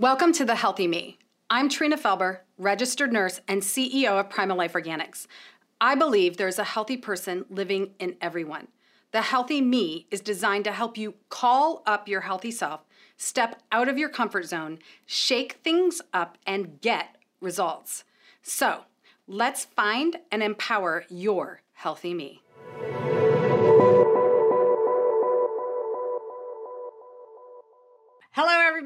Welcome to The Healthy Me. I'm Trina Felber, registered nurse and CEO of Primal Life Organics. I believe there's a healthy person living in everyone. The Healthy Me is designed to help you call up your healthy self, step out of your comfort zone, shake things up, and get results. So, let's find and empower your healthy me.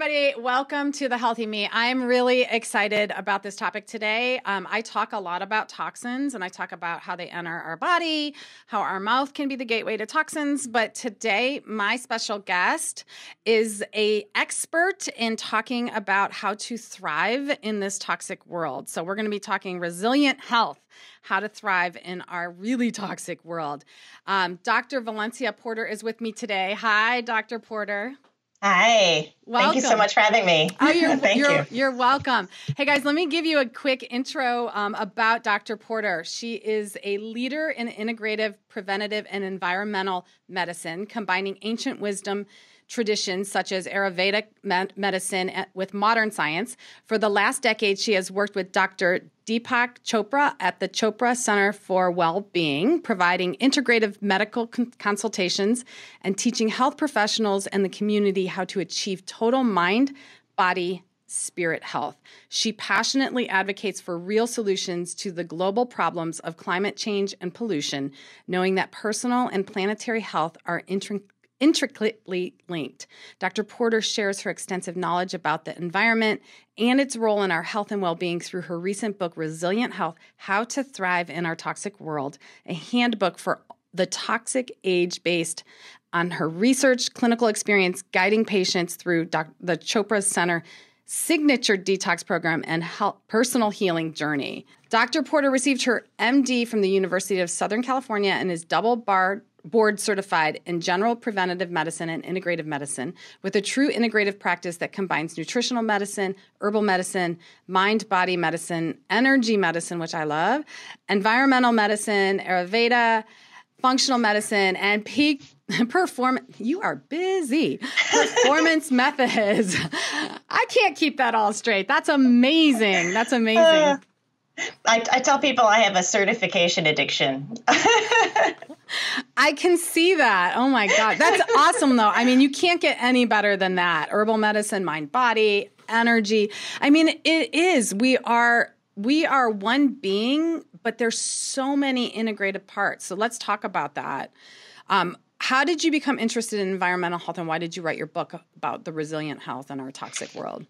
Everybody. Welcome to the Healthy Me. I'm really excited about this topic today. Um, I talk a lot about toxins and I talk about how they enter our body, how our mouth can be the gateway to toxins. But today, my special guest is a expert in talking about how to thrive in this toxic world. So we're going to be talking resilient health how to thrive in our really toxic world. Um, Dr. Valencia Porter is with me today. Hi, Dr. Porter. Hi. Welcome. Thank you so much for having me. Oh, you're, Thank you're, you. You're welcome. Hey, guys, let me give you a quick intro um, about Dr. Porter. She is a leader in integrative, preventative, and environmental medicine, combining ancient wisdom traditions such as Ayurvedic medicine eh, with modern science. For the last decade, she has worked with Dr. Deepak Chopra at the Chopra Center for Well-Being, providing integrative medical con- consultations and teaching health professionals and the community how to achieve total mind, body, spirit health. She passionately advocates for real solutions to the global problems of climate change and pollution, knowing that personal and planetary health are inter- intricately linked. Dr. Porter shares her extensive knowledge about the environment and its role in our health and well being through her recent book, Resilient Health How to Thrive in Our Toxic World, a handbook for the toxic age based on her research, clinical experience, guiding patients through doc- the Chopra Center signature detox program and health, personal healing journey. Dr. Porter received her MD from the University of Southern California and is double barred board certified in general preventative medicine and integrative medicine with a true integrative practice that combines nutritional medicine, herbal medicine, mind body medicine, energy medicine, which I love, environmental medicine, Ayurveda, functional medicine, and peak performance. You are busy. Performance methods. I can't keep that all straight. That's amazing. That's amazing. Uh, I, I tell people I have a certification addiction. I can see that. Oh my God. That's awesome, though. I mean, you can't get any better than that. Herbal medicine, mind, body, energy. I mean, it is. We are. We are one being, but there's so many integrated parts. So let's talk about that. Um, how did you become interested in environmental health and why did you write your book about the resilient health in our toxic world?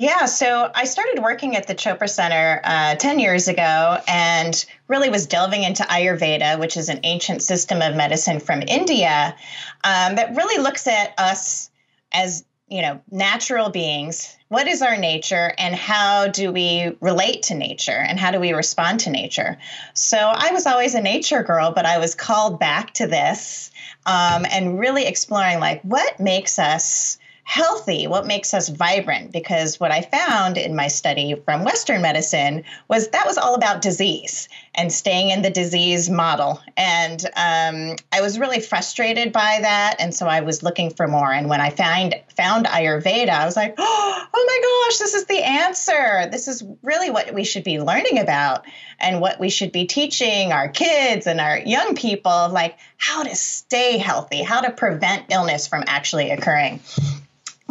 Yeah, so I started working at the Chopra Center uh, 10 years ago and really was delving into Ayurveda, which is an ancient system of medicine from India um, that really looks at us as you know natural beings. What is our nature and how do we relate to nature and how do we respond to nature? So i was always a nature girl but i was called back to this um, and really exploring like what makes us healthy, what makes us vibrant. Because what I found in my study from Western medicine was that was all about disease and staying in the disease model. And um, I was really frustrated by that. And so I was looking for more. And when I found, found Ayurveda, I was like, oh my gosh, this is the answer. This is really what we should be learning about and what we should be teaching our kids and our young people like how to stay healthy, how to prevent illness from actually occurring.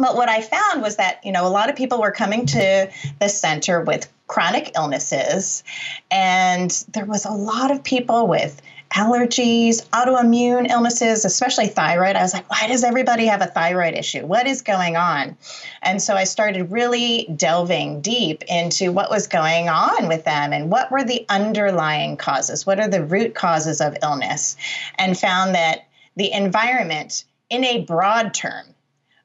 But what I found was that, you know, a lot of people were coming to the center with chronic illnesses, and there was a lot of people with allergies, autoimmune illnesses, especially thyroid. I was like, why does everybody have a thyroid issue? What is going on? And so I started really delving deep into what was going on with them and what were the underlying causes? What are the root causes of illness? And found that the environment, in a broad term,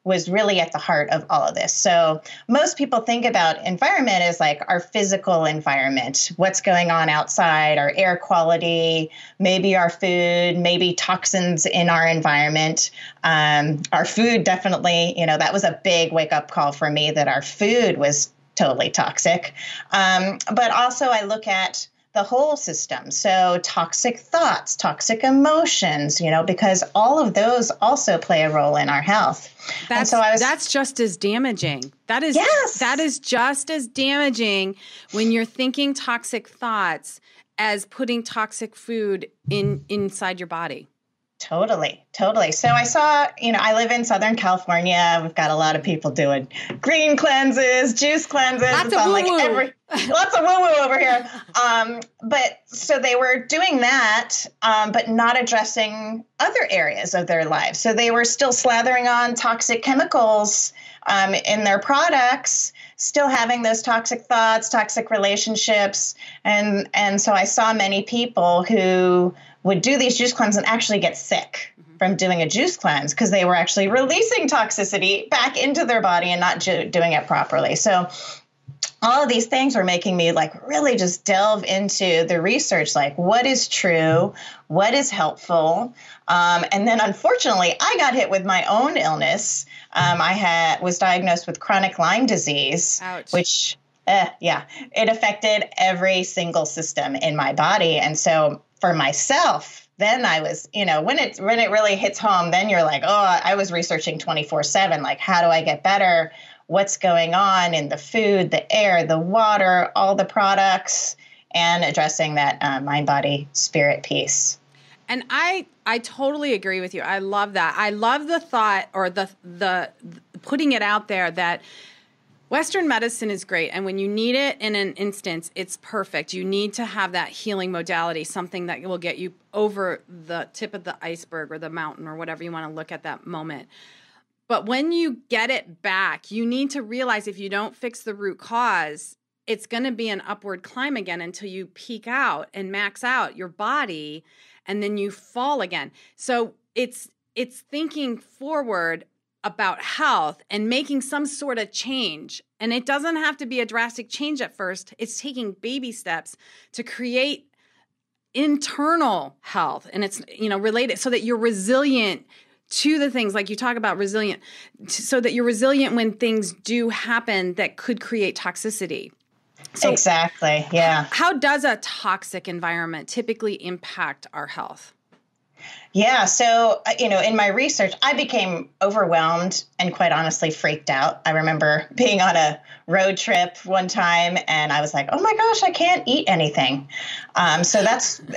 was really at the heart of all of this. So most people think about environment as like our physical environment, what's going on outside, our air quality, maybe our food, maybe toxins in our environment. Um, our food definitely, you know, that was a big wake up call for me that our food was totally toxic. Um, but also I look at the whole system. So, toxic thoughts, toxic emotions, you know, because all of those also play a role in our health. That's, so was, that's just as damaging. That is yes. that is just as damaging when you're thinking toxic thoughts as putting toxic food in inside your body. Totally, totally. So I saw, you know, I live in Southern California. We've got a lot of people doing green cleanses, juice cleanses. Lots of like every, lots of woo woo over here. Um, but so they were doing that, um, but not addressing other areas of their lives. So they were still slathering on toxic chemicals um, in their products still having those toxic thoughts, toxic relationships, and and so I saw many people who would do these juice cleanses and actually get sick mm-hmm. from doing a juice cleanse because they were actually releasing toxicity back into their body and not ju- doing it properly. So all of these things were making me like really just delve into the research like what is true what is helpful um, and then unfortunately i got hit with my own illness um, i had was diagnosed with chronic lyme disease Ouch. which uh, yeah it affected every single system in my body and so for myself then i was you know when it when it really hits home then you're like oh i was researching 24 7 like how do i get better? What's going on in the food the air the water all the products and addressing that uh, mind body spirit piece. And i i totally agree with you. I love that. I love the thought or the, the putting it out there that Western medicine is great, and when you need it in an instance, it's perfect. You need to have that healing modality, something that will get you over the tip of the iceberg or the mountain or whatever you want to look at that moment. But when you get it back, you need to realize if you don't fix the root cause, it's going to be an upward climb again until you peak out and max out your body and then you fall again. So it's it's thinking forward about health and making some sort of change. And it doesn't have to be a drastic change at first, it's taking baby steps to create internal health. And it's you know related so that you're resilient to the things like you talk about resilient so that you're resilient when things do happen that could create toxicity. So exactly yeah. how does a toxic environment typically impact our health yeah. So, uh, you know, in my research, I became overwhelmed and quite honestly freaked out. I remember being on a road trip one time and I was like, oh my gosh, I can't eat anything. Um, so that's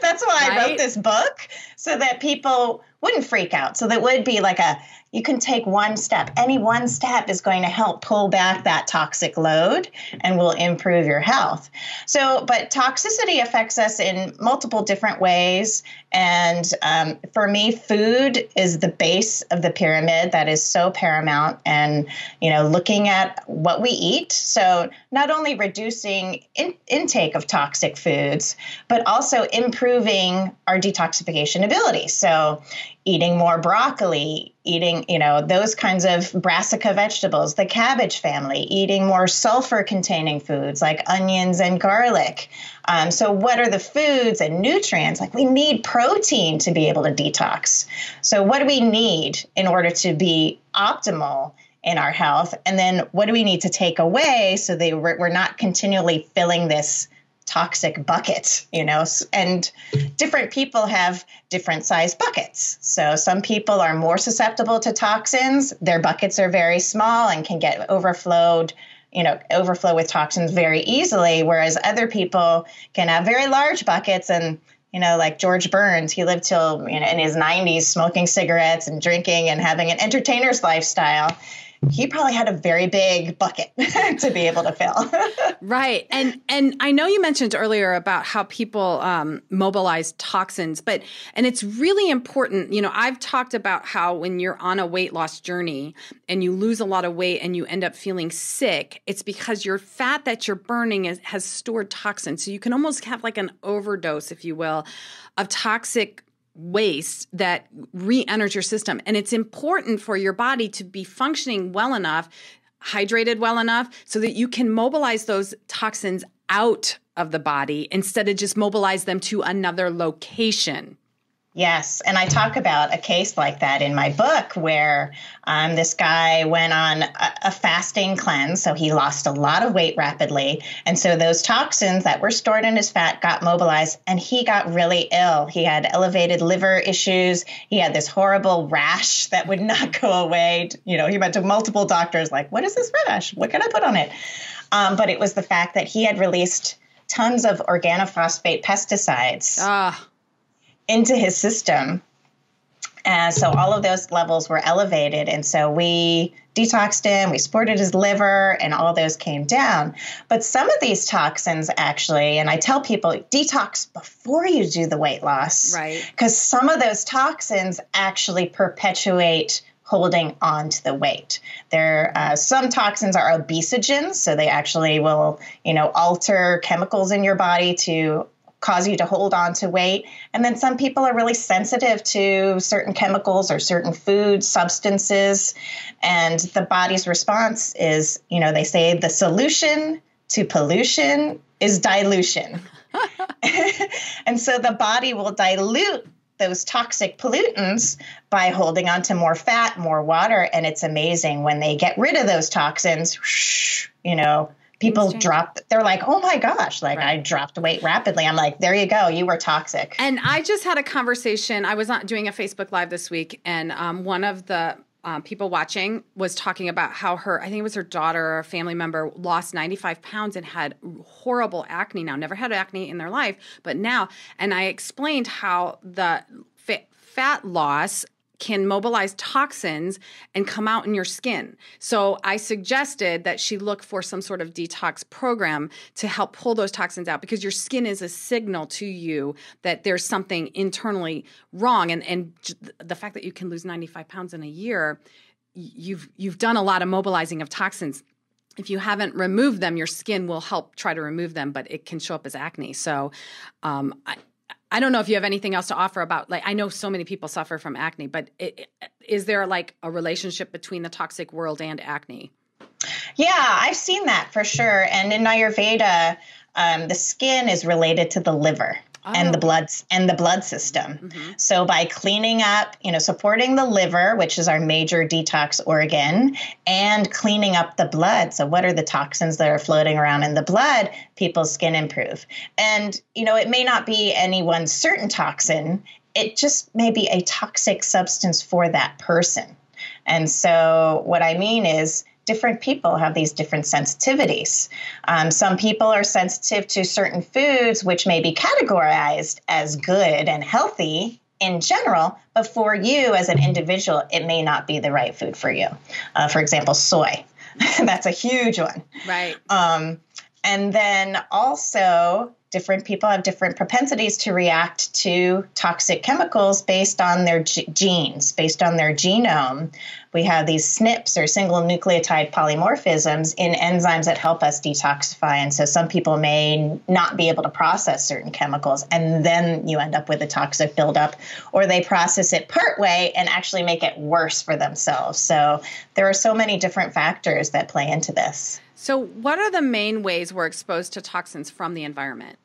that's why right? I wrote this book so that people wouldn't freak out. So that would be like a you can take one step. Any one step is going to help pull back that toxic load and will improve your health. So, but toxicity affects us in multiple different ways. And um, for me, food is the base of the pyramid that is so paramount. And, you know, looking at what we eat. So, not only reducing in- intake of toxic foods, but also improving our detoxification ability. So, eating more broccoli, eating, you know, those kinds of brassica vegetables, the cabbage family, eating more sulfur containing foods like onions and garlic. Um, so, what are the foods and nutrients? Like, we need protein to be able to detox. So, what do we need in order to be optimal? In our health, and then what do we need to take away so that we're not continually filling this toxic bucket, you know, and different people have different size buckets. So some people are more susceptible to toxins. Their buckets are very small and can get overflowed, you know, overflow with toxins very easily, whereas other people can have very large buckets and you know, like George Burns, he lived till you know in his 90s smoking cigarettes and drinking and having an entertainer's lifestyle he probably had a very big bucket to be able to fill. right, and and I know you mentioned earlier about how people um, mobilize toxins, but and it's really important. You know, I've talked about how when you're on a weight loss journey and you lose a lot of weight and you end up feeling sick, it's because your fat that you're burning is, has stored toxins. So you can almost have like an overdose, if you will, of toxic waste that re-enters your system. And it's important for your body to be functioning well enough hydrated well enough so that you can mobilize those toxins out of the body instead of just mobilize them to another location Yes, and I talk about a case like that in my book where um, this guy went on a, a, fasting cleanse, so he lost a lot of weight rapidly, and so those toxins that were stored in his fat got mobilized, and he got really ill. He had elevated liver issues. He had this horrible rash that would not go away. You know, he went to multiple doctors, like, "What is this rash? What can I put on it?" Um, but it was the fact that he had released tons of organophosphate pesticides. Ah into his system. And so all of those levels were elevated. And so we detoxed him, we supported his liver, and all those came down. But some of these toxins actually, and I tell people detox before you do the weight loss. Right. Because some of those toxins actually perpetuate holding on to the weight. There, uh, some toxins are obesogens, so they actually will, you know, alter chemicals in your body to cause you to hold on to weight. And then some people are really sensitive to certain chemicals or certain food substances. And the body's response is, you know, they say the solution to pollution is dilution. and so the body will dilute those toxic pollutants by holding on to more fat, more water. And it's amazing when they get rid of those toxins, whoosh, you know, people drop they're like oh my gosh like right. i dropped weight rapidly. I'm like there you go you were toxic. And i just had a conversation i was not doing a facebook live this week and um, one of the um, people watching was talking about how her i think it was her daughter or a family member lost 95 pounds and had horrible acne now never had acne in their life but now and i explained how the fat loss can mobilize toxins and come out in your skin. So I suggested that she look for some sort of detox program to help pull those toxins out because your skin is a signal to you that there's something internally wrong. And and the fact that you can lose 95 pounds in a year, you've you've done a lot of mobilizing of toxins if you haven't removed them, your skin will help try to remove them, but it can show up as acne. So, um, I, I don't know if you have anything else to offer about like I know so many people suffer from acne, but it, is there like a relationship between the toxic world and acne? Yeah, I've seen that for sure. And in Ayurveda, um, the skin is related to the liver oh. and the oh. blood and the blood system. Mm-hmm. So by cleaning up, you know, supporting the liver, which is our major detox organ, and cleaning up the blood. So what are the toxins that are floating around in the blood? People's skin improve. And you know, it may not be any one certain toxin. It just may be a toxic substance for that person. And so what I mean is different people have these different sensitivities. Um, some people are sensitive to certain foods, which may be categorized as good and healthy in general, but for you as an individual, it may not be the right food for you. Uh, for example, soy. That's a huge one. Right. Um, and then also, different people have different propensities to react to toxic chemicals based on their g- genes, based on their genome. We have these SNPs or single nucleotide polymorphisms in enzymes that help us detoxify. And so some people may not be able to process certain chemicals, and then you end up with a toxic buildup, or they process it part way and actually make it worse for themselves. So there are so many different factors that play into this. So, what are the main ways we're exposed to toxins from the environment?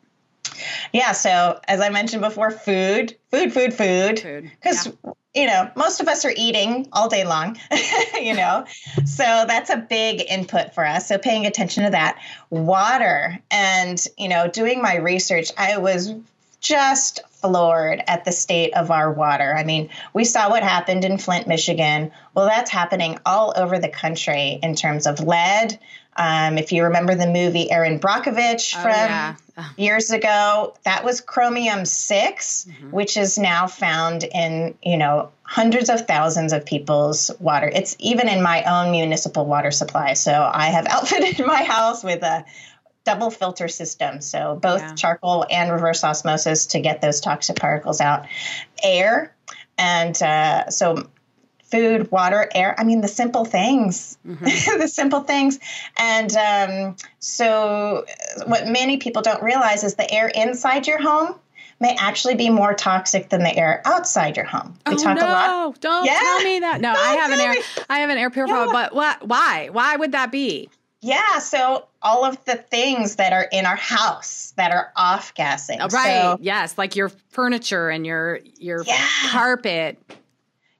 Yeah. So as I mentioned before, food, food, food, food. Because yeah. you know most of us are eating all day long. you know, so that's a big input for us. So paying attention to that. Water, and you know, doing my research, I was just floored at the state of our water. I mean, we saw what happened in Flint, Michigan. Well, that's happening all over the country in terms of lead, um, if you remember the movie Erin Brockovich oh, from yeah. years ago, that was chromium 6, mm-hmm. which is now found in, you know, hundreds of thousands of people's water. It's even in my own municipal water supply. So I have outfitted my house with a double filter system. So both yeah. charcoal and reverse osmosis to get those toxic particles out. Air. And uh, so food, water, air. I mean, the simple things, mm-hmm. the simple things. And um, so, what many people don't realize is the air inside your home may actually be more toxic than the air outside your home. We oh, talk no, a lot. Don't yeah. tell me that. No, I have an air. I have an air purifier. Yeah. But what? Why? Why would that be? Yeah, so all of the things that are in our house that are off gassing. Right. So, yes, like your furniture and your your Yeah. carpet.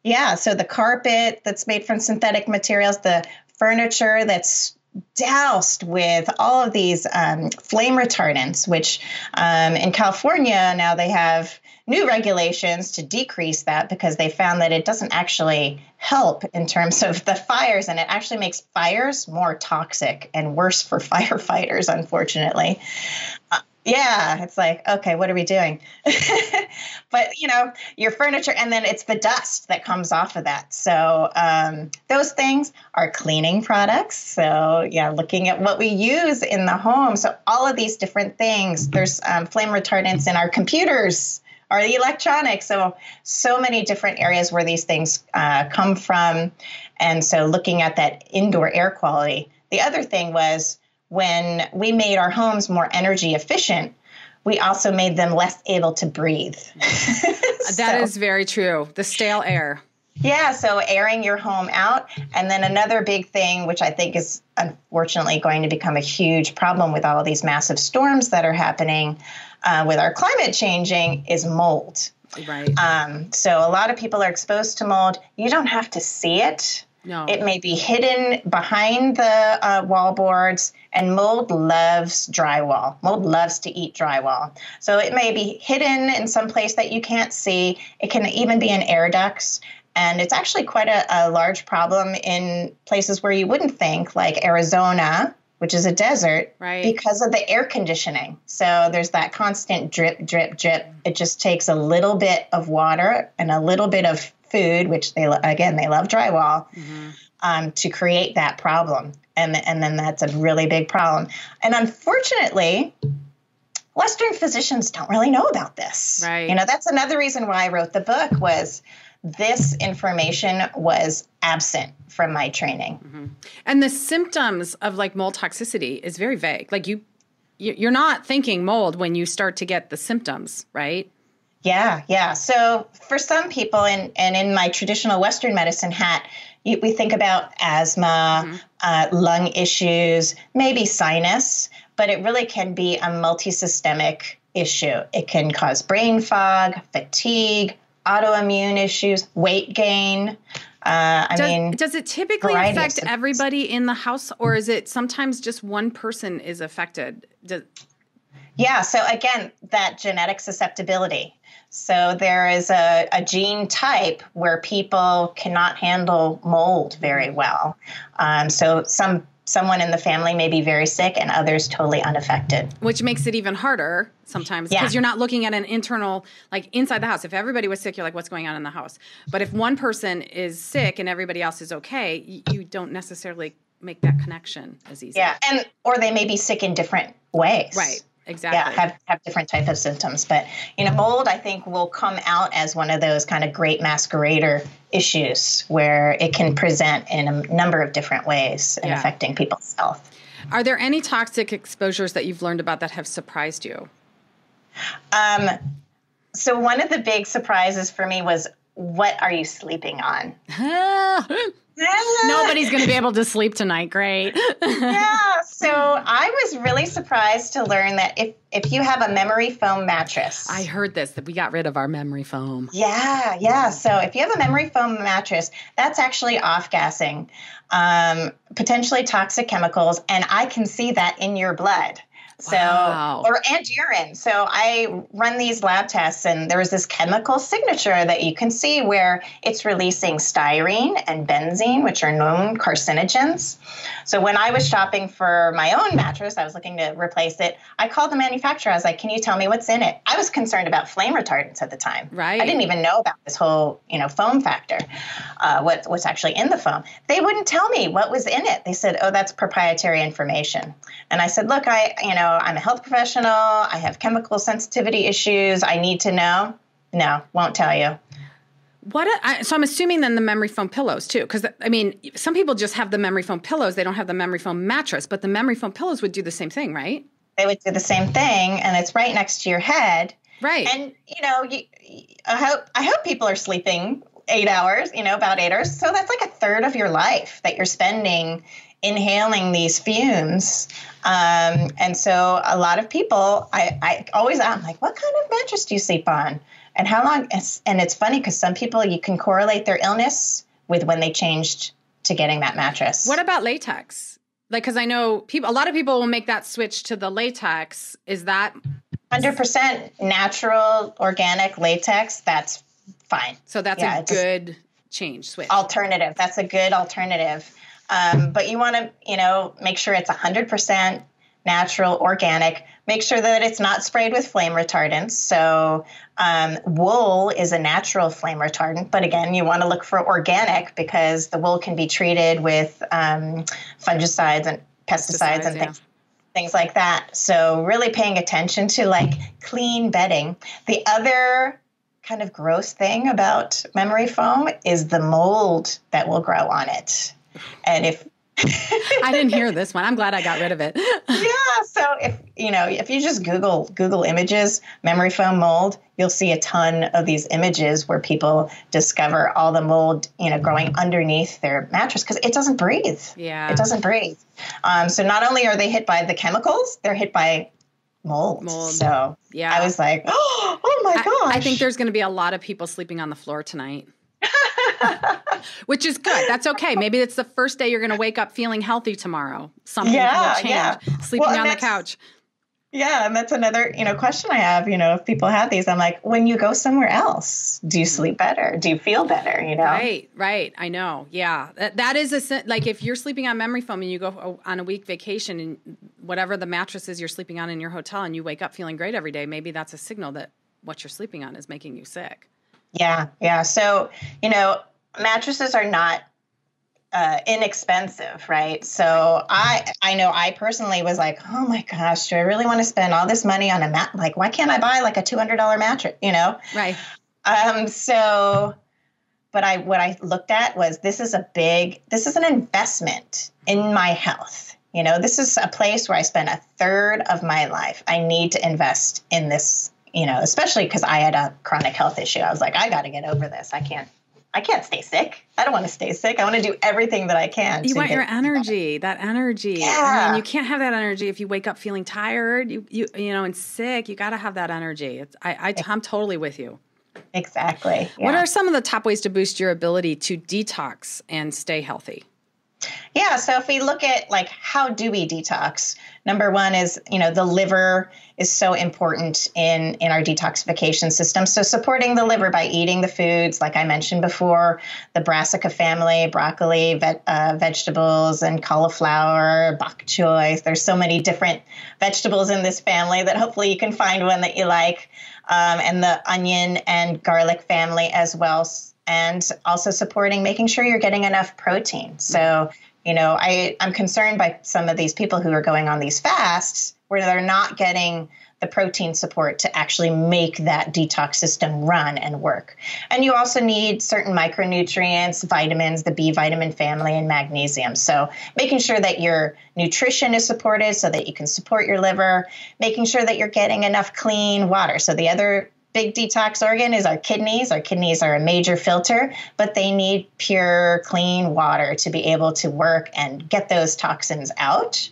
Yeah, so the carpet that's made from synthetic materials, the furniture that's doused with all of these um, flame retardants, which um, in California now they have new regulations to decrease that because they found that it doesn't actually help in terms of the fires and it actually makes fires more toxic and worse for firefighters, unfortunately. Yeah, it's like, okay, what are we doing? but, you know, your furniture, and then it's the dust that comes off of that. So, um, those things are cleaning products. So, yeah, looking at what we use in the home. So, all of these different things, there's um, flame retardants in our computers or the electronics. So, so many different areas where these things uh, come from. And so, looking at that indoor air quality. The other thing was, when we made our homes more energy efficient, we also made them less able to breathe. That is very true. The stale air. Yeah, so airing your home out. And then another big thing, which I think is unfortunately going to become a huge problem with all these massive storms that are happening uh, with our climate changing, is mold. Right. Um, so a lot of people are exposed to mold. You don't have to see it. No. It may be hidden behind the uh, wall boards, and mold loves drywall. Mold loves to eat drywall. So it may be hidden in some place that you can't see. It can even be in air ducts. And it's actually quite a, a large problem in places where you wouldn't think, like Arizona, which is a desert, Right. because of the air conditioning. So there's that constant drip, drip, drip. It just takes a little bit of water and a little bit of food, which they again they love drywall, Mhm. um, to create that problem, and and then that's a really big problem. And unfortunately. Western physicians don't really know about this. Right. You know, that's another reason why I wrote the book was this information was absent from my training. And the symptoms of like mold toxicity is very vague. Like you- you're not thinking mold when you start to get the symptoms, right? Yeah, yeah. So for some people, and and in my traditional Western medicine hat, you, we think about asthma, uh, lung issues, maybe sinus, but it really can be a multisystemic issue. It can cause brain fog, fatigue, autoimmune issues, weight gain. Uh, I Does, mean, does it typically affect everybody in the house, or is it sometimes just one person is affected? Does, Yeah, so again, that genetic susceptibility. So there is a, a gene type where people cannot handle mold very well. Um, so some someone in the family may be very sick and others totally unaffected. which makes it even harder sometimes because Yeah. you're not looking at an internal like inside the house if everybody was sick you're like what's going on in the house but if one person is sick and everybody else is okay you don't necessarily make that connection as easy Yeah, and or they may be sick in different ways. right Yeah, exactly have, have different type of symptoms. But you know, mold I think will come out as one of those kind of great masquerader issues where it can present in a number of different ways and Yeah. affecting people's health. are there any toxic exposures that you've learned about that have surprised you Um, so one of the big surprises for me was what are you sleeping on? nobody's going to be able to sleep tonight great yeah. So I was really surprised to learn that if if you have a memory foam mattress, i heard this that we got rid of our memory foam Yeah, yeah. So if you have a memory foam mattress, that's actually off gassing, um, potentially toxic chemicals, and I can see that in your blood. So Wow. or and urine. So I run these lab tests, and there was this chemical signature that you can see where it's releasing styrene and benzene, which are known carcinogens. So when I was shopping for my own mattress, I was looking to replace it. I called the manufacturer. I was like, "Can you tell me what's in it?" I was concerned about flame retardants at the time. Right. I didn't even know about this whole, you know, foam factor. Uh, what, what's actually in the foam? They wouldn't tell me what was in it. They said, "Oh, that's proprietary information." And I said, "Look, I, you know, I'm a health professional. I have chemical sensitivity issues. I need to know." No, won't tell you. What? A, I, so I'm assuming then the memory foam pillows too, because I mean, some people just have the memory foam pillows; they don't have the memory foam mattress. But the memory foam pillows would do the same thing, right? They would do the same thing, and it's right next to your head. Right. And you know, you, I hope I hope people are sleeping eight hours. You know, about eight hours. So that's like a third of your life that you're spending inhaling these fumes. Um, and so a lot of people, I, I always I'm like, what kind of mattress do you sleep on? And how long? And it's funny because some people you can correlate their illness with when they changed to getting that mattress. What about latex? Like, because I know people, a lot of people will make that switch to the latex. Is that 100% natural, organic latex? That's fine. So that's yeah, a good change switch. Alternative. That's a good alternative. Um, but you want to, you know, make sure it's 100% natural, organic. Make sure that it's not sprayed with flame retardants. So, um, wool is a natural flame retardant, but again, you want to look for organic because the wool can be treated with um, fungicides and pesticides, pesticides and yeah. things things like that. So really paying attention to like clean bedding. The other kind of gross thing about memory foam is the mold that will grow on it. And if I didn't hear this one. I'm glad I got rid of it. yeah. So if you know, if you just Google Google images, memory foam mold, you'll see a ton of these images where people discover all the mold, you know, growing underneath their mattress because it doesn't breathe. Yeah. It doesn't breathe. Um, so not only are they hit by the chemicals, they're hit by mold. mold. So yeah, I was like, oh, oh my gosh. I, I think there's going to be a lot of people sleeping on the floor tonight. Which is good. That's okay. Maybe it's the first day you're going to wake up feeling healthy tomorrow. Something yeah, will change. Yeah. Sleeping well, on the couch. Yeah, and that's another, you know, question I have, you know, if people have these, I'm like, when you go somewhere else, do you sleep better? Do you feel better, you know? Right, right. I know. Yeah. That, that is a like if you're sleeping on memory foam and you go oh, on a week vacation and whatever the mattress is you're sleeping on in your hotel and you wake up feeling great every day, maybe that's a signal that what you're sleeping on is making you sick. Yeah, yeah. So, you know, mattresses are not uh, inexpensive, right? So I I know I personally was like, oh my gosh, do I really want to spend all this money on a mat? Like, why can't I buy like a two hundred dollar mattress? You know? Right. Um. So, but I what I looked at was this is a big this is an investment in my health. You know, this is a place where I spend a third of my life. I need to invest in this. You know, especially because I had a chronic health issue. I was like, I got to get over this. I can't I can't stay sick. I don't want to stay sick. I want to do everything that I can. You want your energy, that energy. Yeah. I mean, you can't have that energy if you wake up feeling tired, you you you know, and sick. You got to have that energy. It's, I, I I'm totally with you. Exactly. Yeah. What are some of the top ways to boost your ability to detox and stay healthy? Yeah, so if we look at like how do we detox? Number one is, you know, the liver is so important in in our detoxification system. So supporting the liver by eating the foods like I mentioned before, the brassica family, broccoli, ve- uh, vegetables, and cauliflower, bok choy. There's so many different vegetables in this family that hopefully you can find one that you like, um, and the onion and garlic family as well and also supporting making sure you're getting enough protein. So, you know, I, I'm concerned by some of these people who are going on these fasts where they're not getting the protein support to actually make that detox system run and work. And you also need certain micronutrients, vitamins, the B vitamin family, and magnesium. So, making sure that your nutrition is supported so that you can support your liver, making sure that you're getting enough clean water. So, the other big detox organ is our kidneys. Our kidneys are a major filter, but they need pure, clean water to be able to work and get those toxins out.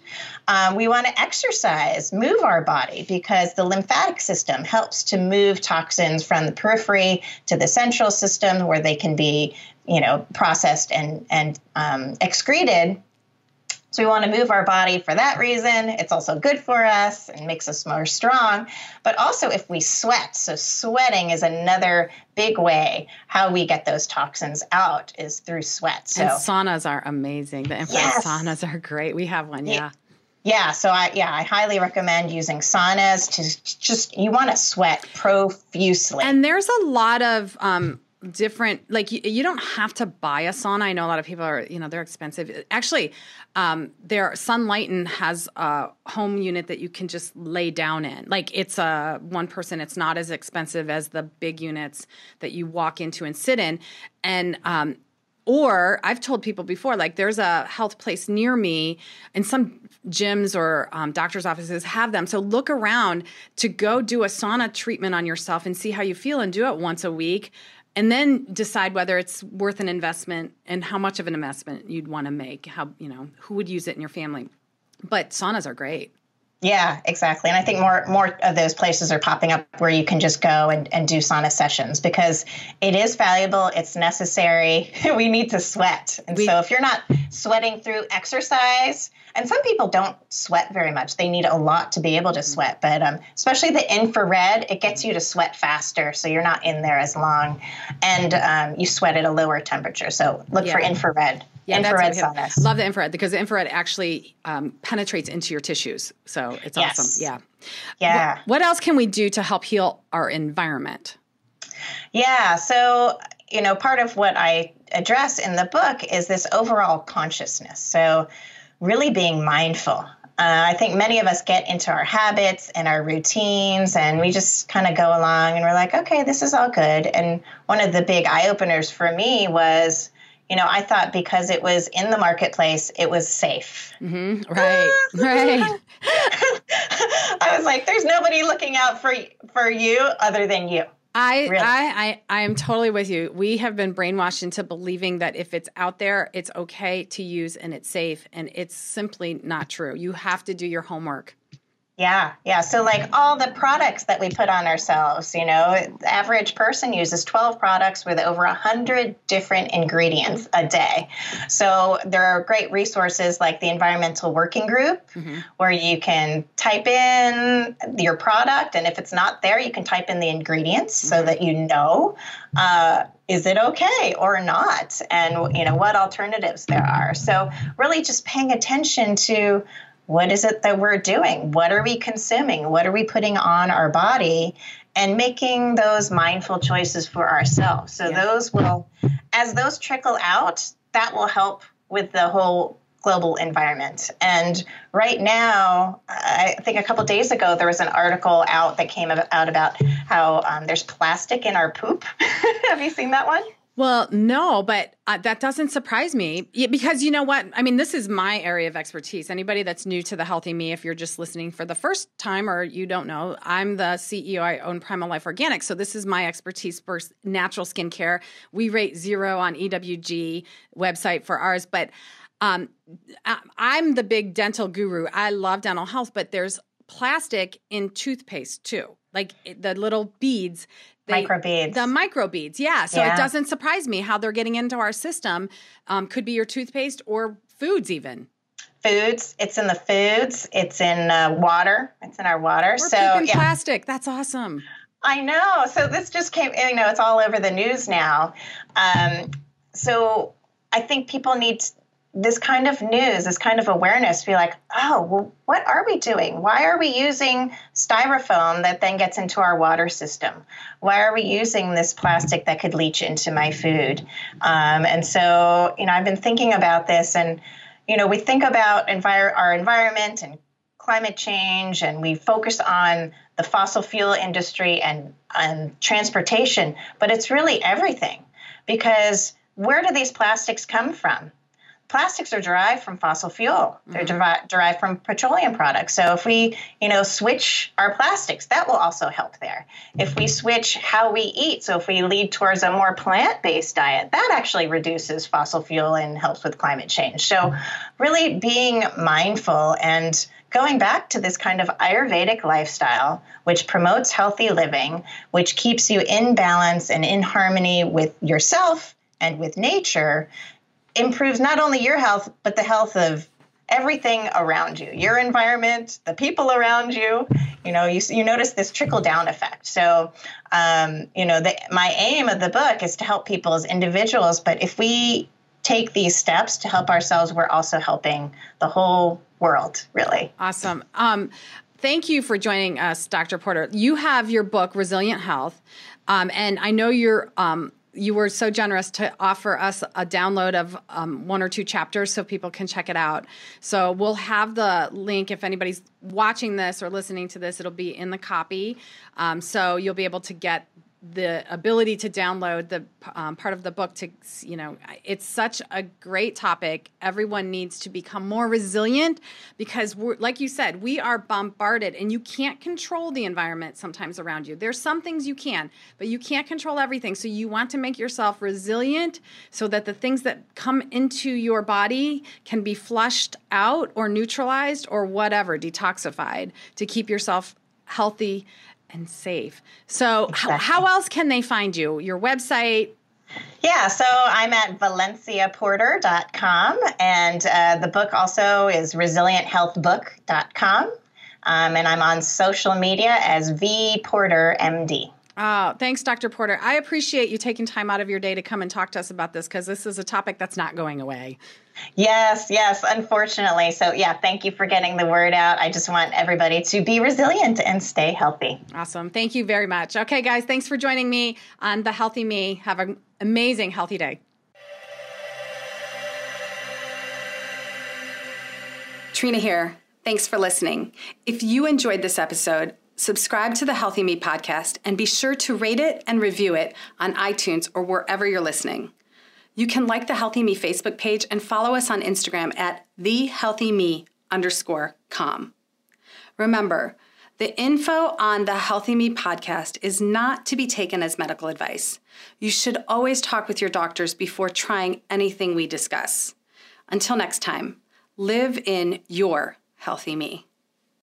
Um, we want to exercise, move our body because the lymphatic system helps to move toxins from the periphery to the central system where they can be, you know, processed and and um, excreted so we want to move our body for that reason. It's also good for us and makes us more strong. But also if we sweat, so sweating is another big way how we get those toxins out is through sweat. So and saunas are amazing. The infrared yes. saunas are great. We have one, yeah. yeah. so I yeah, I highly recommend using saunas to just you want to sweat profusely. And there's a lot of um, different like you, you, don't have to buy a sauna. I know a lot of people are you know they're expensive. Actually um there sunlighten has a home unit that you can just lay down in. Like it's a one person it's not as expensive as the big units that you walk into and sit in. And um or I've told people before, like there's a health place near me, and some gyms or um, doctors' offices have them. So look around to go do a sauna treatment on yourself and see how you feel, and do it once a week and then decide whether it's worth an investment and how much of an investment you'd want to make. How you know who would use it in your family. But saunas are great. Yeah, exactly. And I think more more of those places are popping up where you can just go and, and do sauna sessions because it is valuable, it's necessary. we need to sweat. And we, so if you're not sweating through exercise, and some people don't sweat very much. They need a lot to be able to sweat, but um, especially the infrared, it gets you to sweat faster, so you're not in there as long, and um, you sweat at a lower temperature. So look yeah. for infrared. Yeah, infrared saunas. Love the infrared because the infrared actually um, penetrates into your tissues, so it's yes. awesome. Yeah, yeah. What, what else can we do to help heal our environment? Yeah, so you know, part of what I address in the book is this overall consciousness. So really being mindful. Uh, I think many of us get into our habits and our routines, and we just kind of go along and we're like, okay, this is all good. And one of the big eye openers for me was, you know, I thought because it was in the marketplace, it was safe. Mm-hmm. Right, right. I was like, there's nobody looking out for for you other than you. I, really? I, I, I am totally with you. We have been brainwashed into believing that if it's out there, it's okay to use and it's safe, and it's simply not true. You have to do your homework. Yeah, yeah. So, like all the products that we put on ourselves, you know, the average person uses 12 products with over 100 different ingredients a day. So, there are great resources like the Environmental Working Group mm-hmm. where you can type in your product, and if it's not there, you can type in the ingredients mm-hmm. so that you know. Uh, is it okay or not and you know what alternatives there are so really just paying attention to what is it that we're doing? What are we consuming? What are we putting on our body? And making those mindful choices for ourselves. So, yeah. those will, as those trickle out, that will help with the whole global environment. And right now, I think a couple days ago, there was an article out that came out about how um, there's plastic in our poop. Have you seen that one? Well, no, but uh, that doesn't surprise me because you know what? I mean, this is my area of expertise. Anybody that's new to the Healthy Me, if you're just listening for the first time or you don't know, I'm the CEO. I own Primal Life Organics. So this is my expertise for natural skincare. We rate zero on EWG website for ours, but um, I'm the big dental guru. I love dental health, but there's plastic in toothpaste too like the little beads they, microbeads. The microbeads, yeah. So yeah. it doesn't surprise me how they're getting into our system. Um, could be your toothpaste or foods, even. Foods. It's in the foods. It's in uh, water. It's in our water. We're so yeah. plastic. That's awesome. I know. So this just came. You know, it's all over the news now. Um, so I think people need this kind of news, this kind of awareness, be like, oh, well, what are we doing? Why are we using styrofoam that then gets into our water system? Why are we using this plastic that could leach into my food? Um, and so, you know, I've been thinking about this, and you know, we think about envir- our environment and climate change, and we focus on the fossil fuel industry and, and transportation, but it's really everything because where do these plastics come from? Plastics are derived from fossil fuel. They're mm-hmm. derived from petroleum products. So if we, you know, switch our plastics, that will also help there. If we switch how we eat, so if we lead towards a more plant-based diet, that actually reduces fossil fuel and helps with climate change. So really being mindful and going back to this kind of Ayurvedic lifestyle, which promotes healthy living, which keeps you in balance and in harmony with yourself and with nature, improves not only your health, but the health of everything around you your environment the people around you. You know you, you notice this trickle down effect. So um, you know the, my aim of the book is to help people as individuals but if we take these steps to help ourselves we're also helping the whole world really. Awesome. Um, thank you for joining us dr porter. You have your book resilient health um, and i know you're um, you were so generous to offer us a download of um, one or two chapters so people can check it out. So we'll have the link if anybody's watching this or listening to this, it'll be in the copy. Um, so you'll be able to get the ability to download the um, part of the book to you know it's such a great topic. Everyone needs to become more resilient because we're like you said we are bombarded and you can't control the environment sometimes around you. There's some things you can but you can't control everything. So you want to make yourself resilient so that the things that come into your body can be flushed out or neutralized or whatever detoxified to keep yourself healthy and safe. So, exactly. how, how else can they find you? Your website? Yeah, so I'm at valenciaporter.com, and uh, the book also is resilienthealthbook.com. Um, and I'm on social media as V Porter MD. Oh, thanks, Dr. Porter. I appreciate you taking time out of your day to come and talk to us about this because this is a topic that's not going away. Yes, yes, unfortunately. So, yeah, thank you for getting the word out. I just want everybody to be resilient and stay healthy. Awesome. Thank you very much. Okay, guys, thanks for joining me on The Healthy Me. Have an amazing, healthy day. Trina here. Thanks for listening. If you enjoyed this episode, subscribe to the Healthy Me podcast and be sure to rate it and review it on iTunes or wherever you're listening. You can like the Healthy Me Facebook page and follow us on Instagram at thehealthyme underscore com. Remember, the info on the Healthy Me podcast is not to be taken as medical advice. You should always talk with your doctors before trying anything we discuss. Until next time, live in your healthy me.